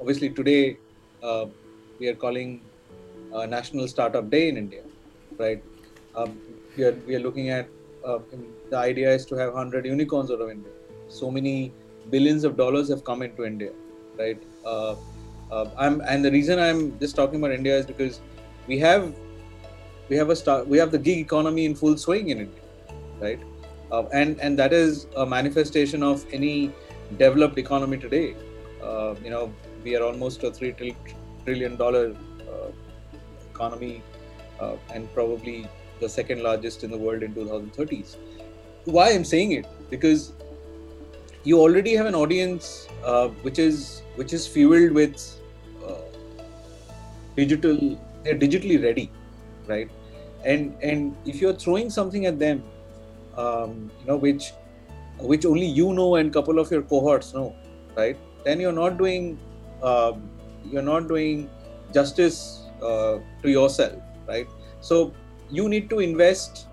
obviously today uh, we are calling uh, National Startup Day in India, right? Um, we are we are looking at uh, the idea is to have 100 unicorns out of India. So many billions of dollars have come into India, right? Uh, uh, I'm and the reason I'm just talking about India is because we have we have a start we have the gig economy in full swing in India, right? Uh, and and that is a manifestation of any developed economy today. You know, we are almost a three trillion dollar uh, economy, uh, and probably the second largest in the world in 2030s. Why I'm saying it because you already have an audience uh, which is which is fueled with uh, digital. They're digitally ready, right? And and if you're throwing something at them, um, you know which which only you know and couple of your cohorts know, right? Then you're not doing um, you're not doing justice uh, to yourself, right? So you need to invest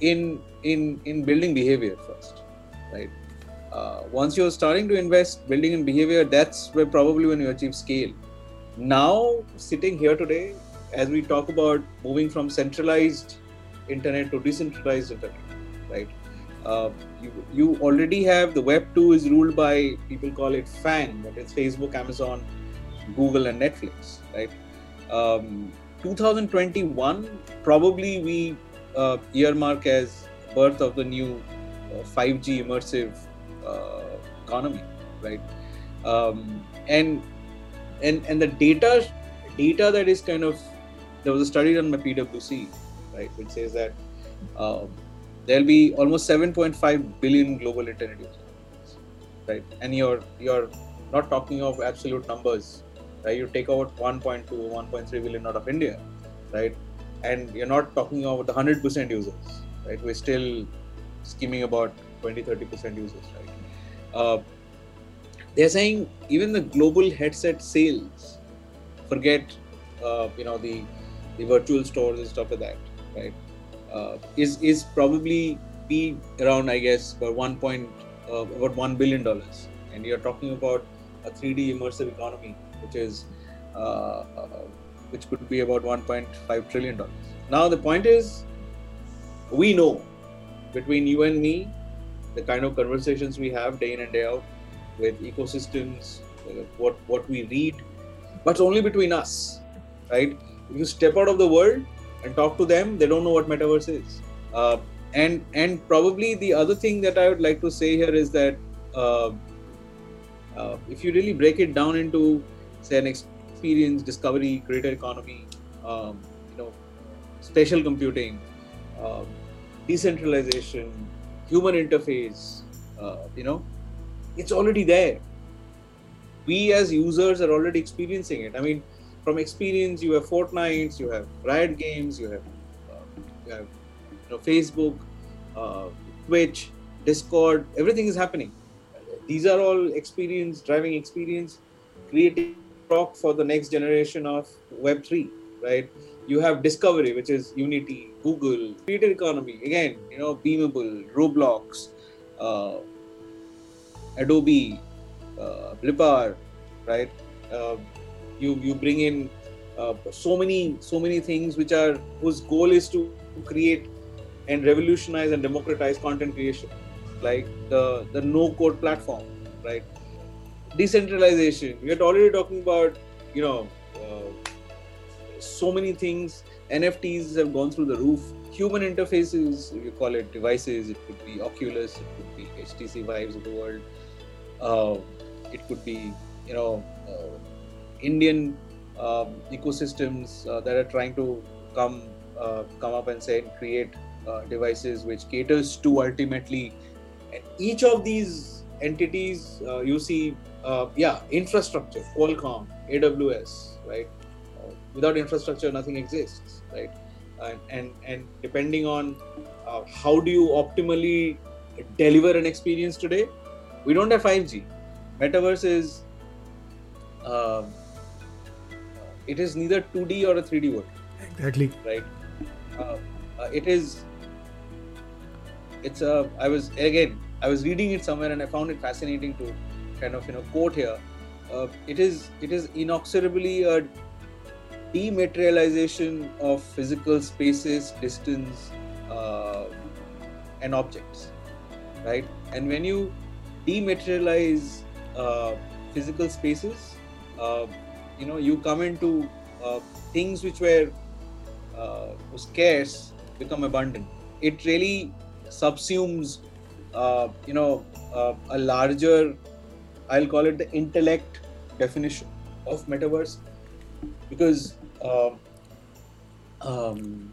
in in in building behavior first, right? Uh, once you're starting to invest building in behavior, that's where probably when you achieve scale. Now, sitting here today, as we talk about moving from centralized internet to decentralized internet, right? Uh, you, you already have the Web 2 is ruled by people call it FANG, that is Facebook, Amazon, Google, and Netflix, right? Um, 2021 probably we uh, earmark as birth of the new uh, 5G immersive uh, economy, right? Um, and and and the data data that is kind of there was a study done by PwC, right, which says that um, there'll be almost 7.5 billion global internet users, right? And you're you're not talking of absolute numbers, right? You take out 1.2, 1.3 billion out of India, right? And you're not talking about the 100% users, right? We're still skimming about 20, 30% users, right? Uh, they're saying even the global headset sales, forget, uh, you know, the the virtual stores and stuff like that, right? Uh, is is probably be around, I guess, about one point, uh, about one billion dollars, and you're talking about a 3D immersive economy, which is uh, which could be about 1.5 trillion dollars. Now the point is, we know between you and me, the kind of conversations we have day in and day out with ecosystems, what what we read, but only between us, right? If you step out of the world and talk to them, they don't know what metaverse is. Uh, and and probably the other thing that I would like to say here is that uh, uh, if you really break it down into say an experience, discovery, creator economy, um, you know, spatial computing, um, decentralization, human interface, uh, you know, it's already there. We as users are already experiencing it. I mean, from experience, you have Fortnite, you have Riot Games, you have, uh, you have you know, Facebook, uh, Twitch, Discord. Everything is happening. These are all experience, driving experience, creating talk for the next generation of Web three, right? You have Discovery, which is Unity, Google, creator economy. Again, you know, Beamable, Roblox, uh, Adobe, uh, Blippar, right? You you bring in uh, so many so many things which are whose goal is to create and revolutionize and democratize content creation, like the the no code platform, right? Decentralization. We are already talking about you know uh, so many things. NFTs have gone through the roof. Human interfaces, you call it devices. It could be Oculus. It could be HTC Vives of the world. Uh, it could be you know uh, Indian um, ecosystems uh, that are trying to come uh, come up and say and create uh, devices which caters to ultimately and each of these entities uh, you see uh, yeah infrastructure Qualcomm AWS right? Uh, without infrastructure nothing exists right? And and, and depending on how do you optimally deliver an experience today? We don't have 5G metaverse is it is neither 2D or a 3D world. Exactly. Right. Uh, uh, it is. It's a. I was again. I was reading it somewhere and I found it fascinating to kind of you know quote here. uh, it is it is inexorably a dematerialization of physical spaces, distance, uh, and objects, right? And when you dematerialize uh, physical spaces, uh, you know you come into uh, things which were uh, scarce become abundant. It really subsumes, uh, you know, a larger, I'll call it the intellect definition of metaverse, because um, um,